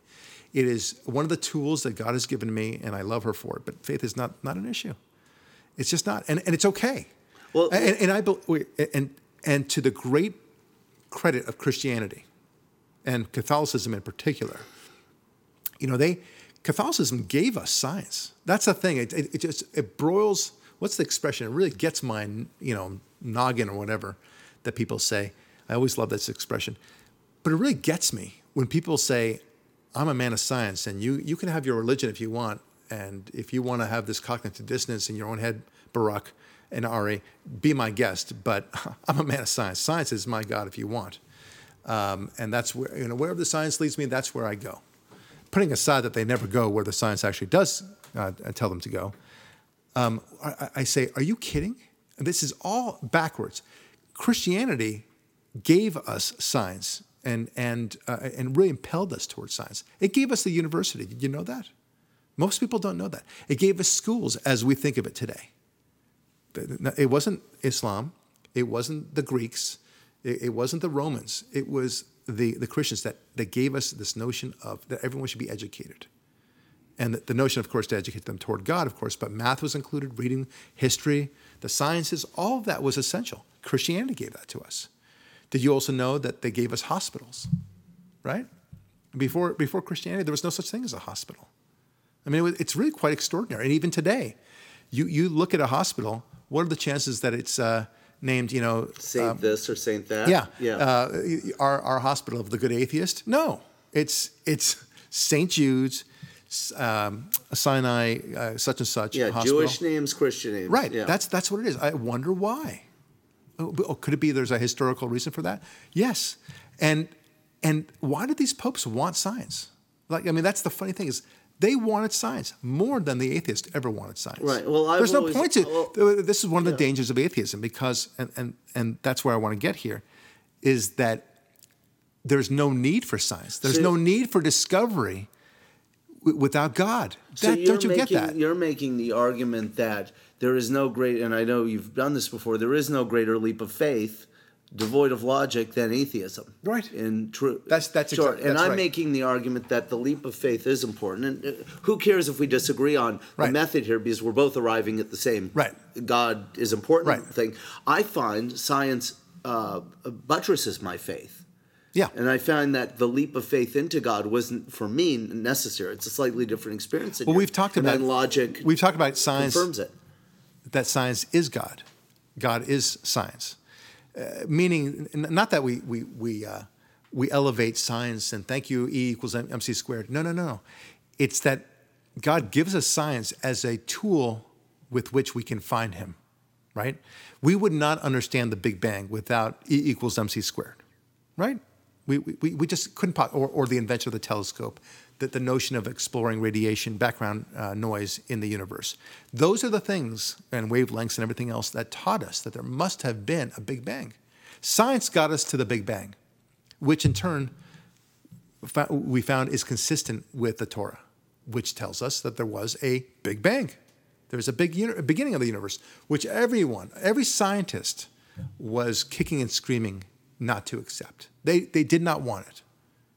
It is one of the tools that God has given me, and I love her for it. But faith is not not an issue. It's just not, and, and it's okay. Well- and, and I bel- wait, and and to the great credit of Christianity and Catholicism in particular, you know, they Catholicism gave us science. That's the thing. It, it, it just it broils. What's the expression? It really gets my you know noggin or whatever that people say. I always love this expression, but it really gets me when people say, "I'm a man of science," and you you can have your religion if you want, and if you want to have this cognitive dissonance in your own head, Barak and Ari, be my guest. But I'm a man of science. Science is my God if you want, um, and that's where you know wherever the science leads me, that's where I go putting aside that they never go where the science actually does uh, tell them to go, um, I, I say, are you kidding? This is all backwards. Christianity gave us science and and uh, and really impelled us towards science. It gave us the university. Did you know that? Most people don't know that. It gave us schools as we think of it today. It wasn't Islam. It wasn't the Greeks. It, it wasn't the Romans. It was the, the Christians that, that gave us this notion of that everyone should be educated. And the, the notion, of course, to educate them toward God, of course, but math was included, reading, history, the sciences, all of that was essential. Christianity gave that to us. Did you also know that they gave us hospitals, right? Before, before Christianity, there was no such thing as a hospital. I mean, it it's really quite extraordinary. And even today, you, you look at a hospital, what are the chances that it's uh, named, you know, Saint this or Saint that? yeah. yeah. Uh, our, our hospital of the good atheist? No. It's it's St. Jude's, um, Sinai, uh, such and such yeah, hospital. Jewish names, Christian names. Right. Yeah. That's that's what it is. I wonder why. Oh, oh, could it be there's a historical reason for that? Yes. And and why did these popes want science? Like I mean, that's the funny thing is they wanted science more than the atheists ever wanted science. Right. Well, I've there's no point to. well, this is one of the dangers of atheism because and and and that's where I want to get here, is that there's no need for science. There's So- no need for discovery w- without God. That, you're don't you making, get that? You're making the argument that there is no great, and I know you've done this before. There is no greater leap of faith, devoid of logic, than atheism. Right. In true. That's- that's short. exact- And that's I'm right. making the argument that the leap of faith is important. And uh, who cares if we disagree on Right. the method here, because we're both arriving at the same. Right. God is important Right. thing. I find science uh, buttresses my faith. Yeah. And I find that the leap of faith into God wasn't for me necessary. It's a slightly different experience. Well, yours. we've talked and about logic. We've talked about science. confirms it. that science is God. God is science. Uh, meaning, not that we we we uh, we elevate science and thank you E equals mc squared. No, no, no. It's that God gives us science as a tool with which we can find Him. Right? We would not understand the Big Bang without E equals mc squared. Right? We, we, we just couldn't, po- or, or the invention of the telescope, that the notion of exploring radiation, background uh, noise in the universe. Those are the things, and wavelengths and everything else, that taught us that there must have been a Big Bang. Science got us to the Big Bang, which in turn we found is consistent with the Torah, which tells us that there was a Big Bang. There's a big uni- beginning of the universe, which everyone, every scientist was kicking and screaming not to accept. They, they did not want it.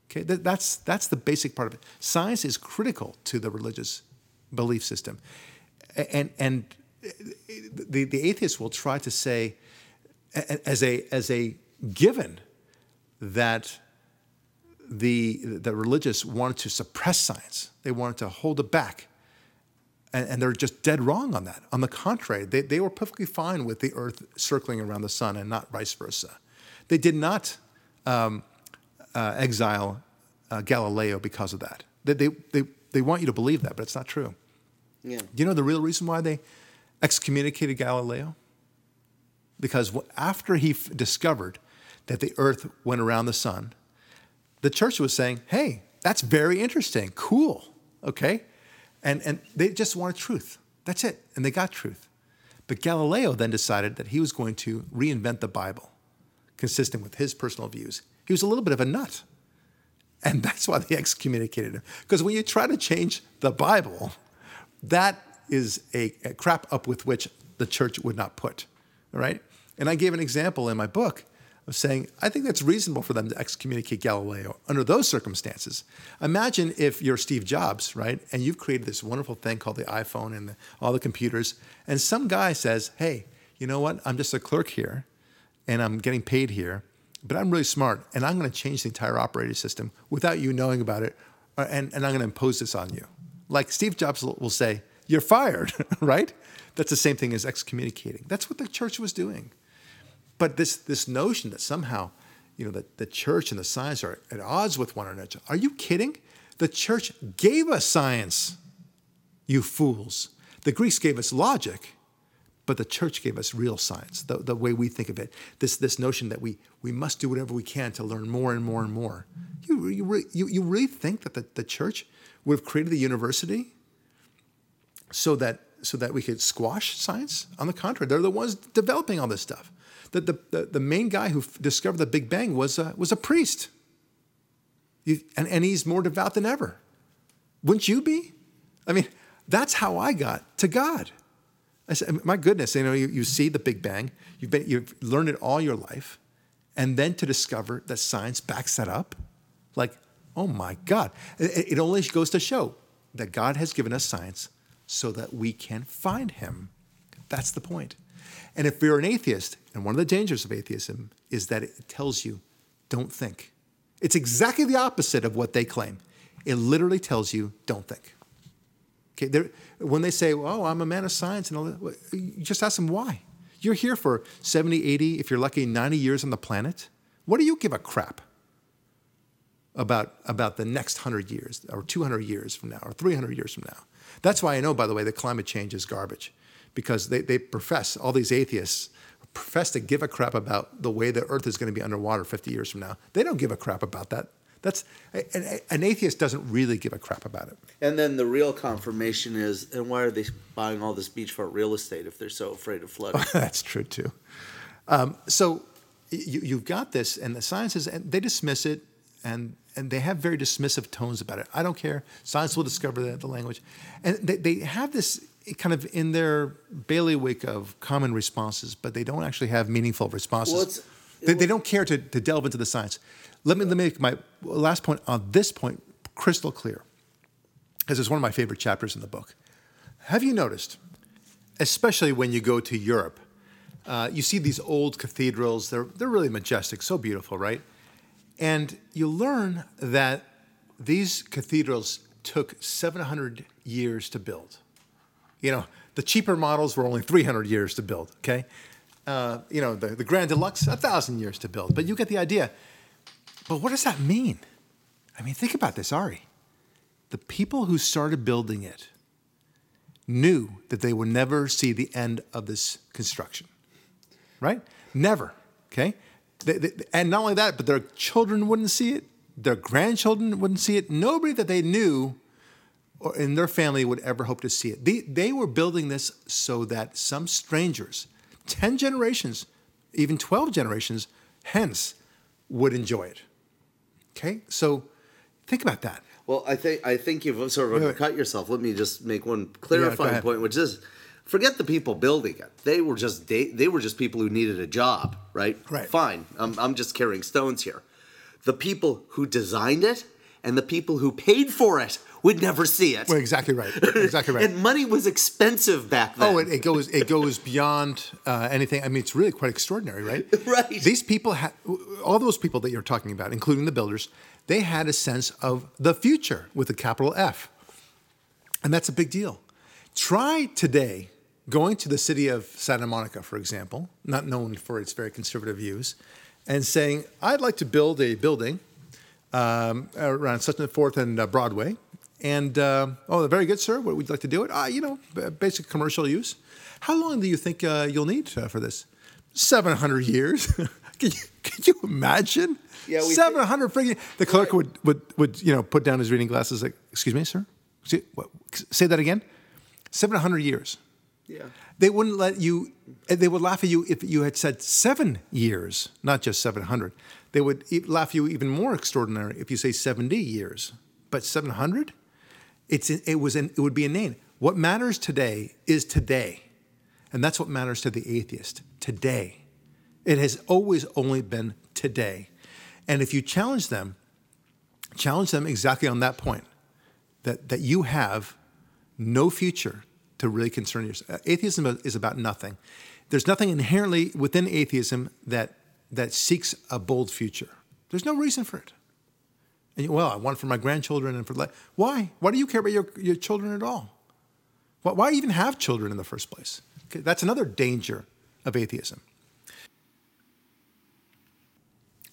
Okay, That- that's, that's the basic part of it. Science is critical to the religious belief system. And, and the, the atheist will try to say, as a, as a given, that the, the religious wanted to suppress science. They wanted to hold it back. And, and they're just dead wrong on that. On the contrary, they, they were perfectly fine with the earth circling around the sun and not vice versa. They did not um, uh, exile uh, Galileo because of that. They, they, they, they want you to believe that, but it's not true. Yeah. Do you know the real reason why they excommunicated Galileo? Because after he f- discovered that the earth went around the sun, the church was saying, hey, that's very interesting, cool, okay? And, and they just wanted truth. That's it. And they got truth. But Galileo then decided that he was going to reinvent the Bible, consistent with his personal views. He was a little bit of a nut. And that's why they excommunicated him. Because when you try to change the Bible, that is a, a crap up with which the church would not put. All right? And I gave an example in my book of saying, I think that's reasonable for them to excommunicate Galileo under those circumstances. Imagine if you're Steve Jobs, right? And you've created this wonderful thing called the iPhone and the, all the computers. And some guy says, hey, you know what? I'm just a clerk here and I'm getting paid here, but I'm really smart and I'm going to change the entire operating system without you knowing about it. uh, And, and I'm going to impose this on you. Like Steve Jobs will will say, you're fired, right? That's the same thing as excommunicating. That's what the church was doing. But this, this notion that somehow, you know, that the church and the science are at odds with one another. Are you kidding? The church gave us science, you fools. The Greeks gave us logic, but the church gave us real science, the, the way we think of it. This, this notion that we, we must do whatever we can to learn more and more and more. You, you, re- you, you really think that the, the church would have created the university so that, so that we could squash science? On the contrary, they're the ones developing all this stuff. The, the, the, the main guy who f- discovered the Big Bang was a, was a priest. You, and, and he's more devout than ever. Wouldn't you be? I mean, that's how I got to God. I said, my goodness, you know, you, you see the Big Bang, you've, been, you've learned it all your life, and then to discover that science backs that up, like, oh my God. It, it only goes to show that God has given us science so that we can find Him. That's the point. And if you're an atheist, and one of the dangers of atheism is that it tells you, don't think. It's exactly the opposite of what they claim. It literally tells you, don't think. Okay, they're- when they say, oh, I'm a man of science, and all that, you just ask them why. You're here for 70, 80, if you're lucky, 90 years on the planet. What do you give a crap about, about the next 100 years, or 200 years from now, or 300 years from now? That's why I know, by the way, that climate change is garbage, because they, they profess, all these atheists profess to give a crap about the way the Earth is going to be underwater 50 years from now. They don't give a crap about that. That's, an, an atheist doesn't really give a crap about it. And then the real confirmation is, and why are they buying all this beachfront real estate if they're so afraid of flooding? That's true too. Um, so you, you've got this, and the sciences, and they dismiss it. and and they have very dismissive tones about it. I don't care. Science will discover the, the language, and they, they have this kind of in their bailiwick of common responses, but they don't actually have meaningful responses. Well, they, they don't care to, to delve into the science. Let me let me make my last point on this point crystal clear, because it's one of my favorite chapters in the book. Have you noticed, especially when you go to Europe, uh, you see these old cathedrals? They're they're really majestic, so beautiful, right? And you learn that these cathedrals took 700 years to build. You know, the cheaper models were only 300 years to build, okay? Uh, you know, the, the Grand Deluxe, 1,000 years to build. But you get the idea. But what does that mean? I mean, think about this, Ari. The people who started building it knew that they would never see the end of this construction, right? Never, okay? They, they, and not only that, but their children wouldn't see it, their grandchildren wouldn't see it. Nobody that they knew or in their family would ever hope to see it. They, they were building this so that some strangers, 10 generations, even 12 generations hence, would enjoy it. Okay? So think about that. Well, I think I think you've sort of undercut yourself. Let me just make one clarifying ahead. point, which is forget the people building it. They were just they, they were just people who needed a job, right? Right. Fine. I'm I'm just carrying stones here. The people who designed it and the people who paid for it would never see it. Well, exactly right. Exactly right. and money was expensive back then. Oh, it, it goes it goes beyond uh, anything. I mean, it's really quite extraordinary, right? Right. These people all those people that you're talking about, including the builders. They had a sense of the future with a capital F, and that's a big deal. Try today going to the city of Santa Monica, for example, not known for its very conservative views, and saying, "I'd like to build a building um, around such and forth and uh, Broadway. And uh, oh, very good, sir. What would you like to do it? Uh, you know, basic commercial use. How long do you think uh, you'll need uh, for this? Seven hundred years. can you can you imagine? Yeah, seven hundred friggin'. The clerk would, would would you know put down his reading glasses like, excuse me, sir. Excuse- what- Say that again. Seven hundred years. yeah. They wouldn't let you, they would laugh at you if you had said seven years, not just 700. They would laugh you even more extraordinary if you say 70 years. But 700? It's, it, was an, it would be inane. What matters today is today. And that's what matters to the atheist today. It has always only been today. And if you challenge them, challenge them exactly on that point that, that you have no future to really concern yourself. Atheism is about nothing. There's nothing inherently within atheism that that seeks a bold future. There's no reason for it. And well, I want it for my grandchildren and for life. Why? Why do you care about your, your children at all? Why, why even have children in the first place? Okay, that's another danger of atheism.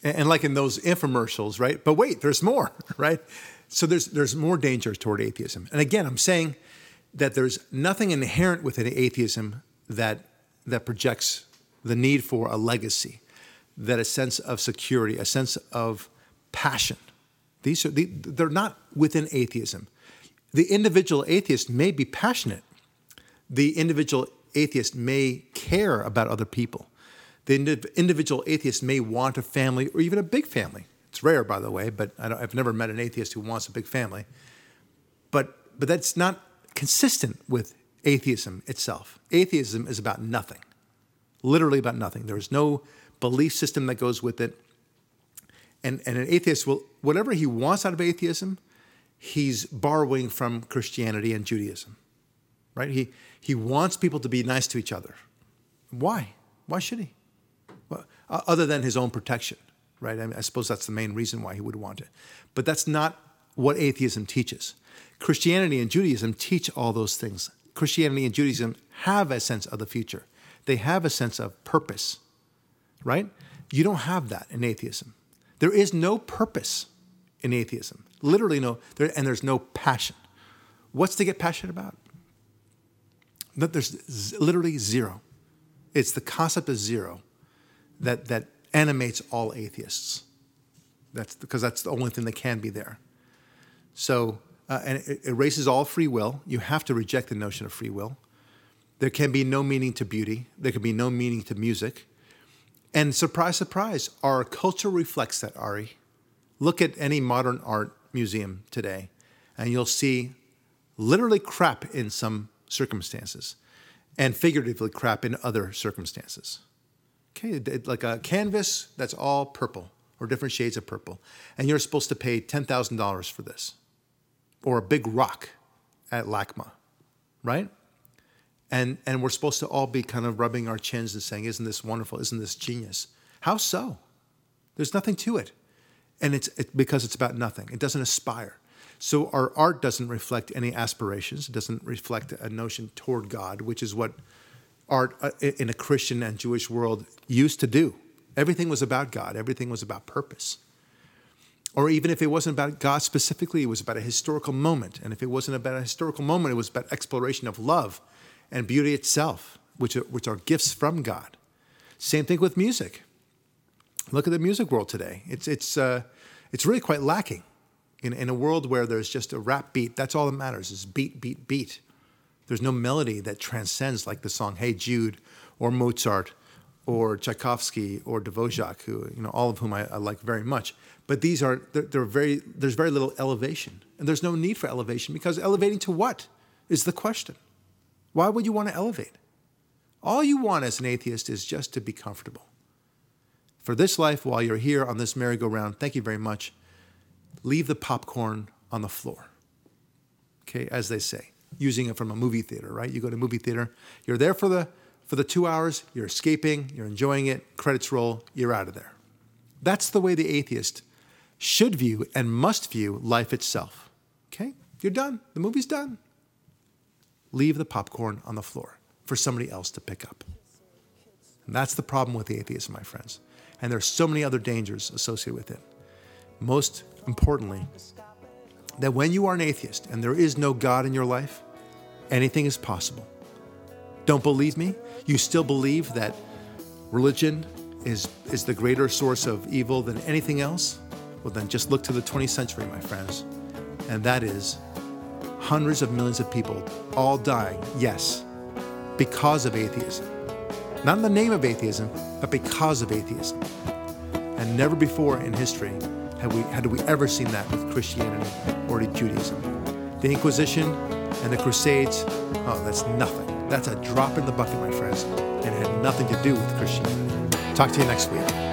And, and like in those infomercials, right? But wait, there's more, right? So there's there's more dangers toward atheism. And again, I'm saying that there's nothing inherent within atheism that that projects the need for a legacy, that a sense of security, a sense of passion. These are the, they're not within atheism. The individual atheist may be passionate. The individual atheist may care about other people. The indi- individual atheist may want a family or even a big family. It's rare, by the way, but I I've never met an atheist who wants a big family. But, but that's not consistent with atheism itself. Atheism is about nothing, literally about nothing. There's no belief system that goes with it. And, and an atheist will, whatever he wants out of atheism, he's borrowing from Christianity and Judaism, right? He, he wants people to be nice to each other. Why? Why should he? Well, other than his own protection, right? I, mean, I suppose that's the main reason why he would want it. But that's not what atheism teaches. Christianity and Judaism teach all those things. Christianity and Judaism have a sense of the future, they have a sense of purpose, right? You don't have that in atheism. There is no purpose in atheism, literally no, there, and there's no passion. What's to get passionate about? That there's literally zero. It's the concept of zero that, that animates all atheists. That's because that's the only thing that can be there. So, uh, and it erases all free will. You have to reject the notion of free will. There can be no meaning to beauty. There can be no meaning to music. And surprise, surprise, our culture reflects that, Ari. Look at any modern art museum today, and you'll see literally crap in some circumstances and figuratively crap in other circumstances. Okay, like a canvas that's all purple or different shades of purple, and you're supposed to pay $10,000 for this, or a big rock at LACMA, right? And, and we're supposed to all be kind of rubbing our chins and saying, Isn't this wonderful? Isn't this genius? How so? There's nothing to it. And it's it, because it's about nothing, it doesn't aspire. So our art doesn't reflect any aspirations, it doesn't reflect a notion toward God, which is what art uh, in a Christian and Jewish world used to do. Everything was about God, everything was about purpose. Or even if it wasn't about God specifically, it was about a historical moment. And if it wasn't about a historical moment, it was about exploration of love and beauty itself, which are, which are gifts from God. Same thing with music. Look at the music world today. It's, it's, uh, it's really quite lacking. In, in a world where there's just a rap beat, that's all that matters is beat, beat, beat. There's no melody that transcends like the song Hey Jude or Mozart or Tchaikovsky or Dvorak, who, you know, all of whom I, I like very much. But these are, they're, they're very, there's very little elevation. And there's no need for elevation because elevating to what is the question? Why would you want to elevate? All you want as an atheist is just to be comfortable. For this life, while you're here on this merry-go-round, thank you very much. Leave the popcorn on the floor. Okay, as they say, using it from a movie theater, right? You go to a movie theater, you're there for the for the two hours, you're escaping, you're enjoying it, credits roll, you're out of there. That's the way the atheist should view and must view life itself. Okay? You're done. The movie's done. Leave the popcorn on the floor for somebody else to pick up. And that's the problem with the atheist, my friends. And there's so many other dangers associated with it. Most importantly, that when you are an atheist and there is no God in your life, anything is possible. Don't believe me? You still believe that religion is, is the greater source of evil than anything else? Well, then just look to the 20th century, my friends. And that is hundreds of millions of people all dying, yes, because of atheism. Not in the name of atheism, but because of atheism. And never before in history had we, had we ever seen that with Christianity or with Judaism. The Inquisition and the Crusades, oh, that's nothing. That's a drop in the bucket, my friends, and it had nothing to do with Christianity. Talk to you next week.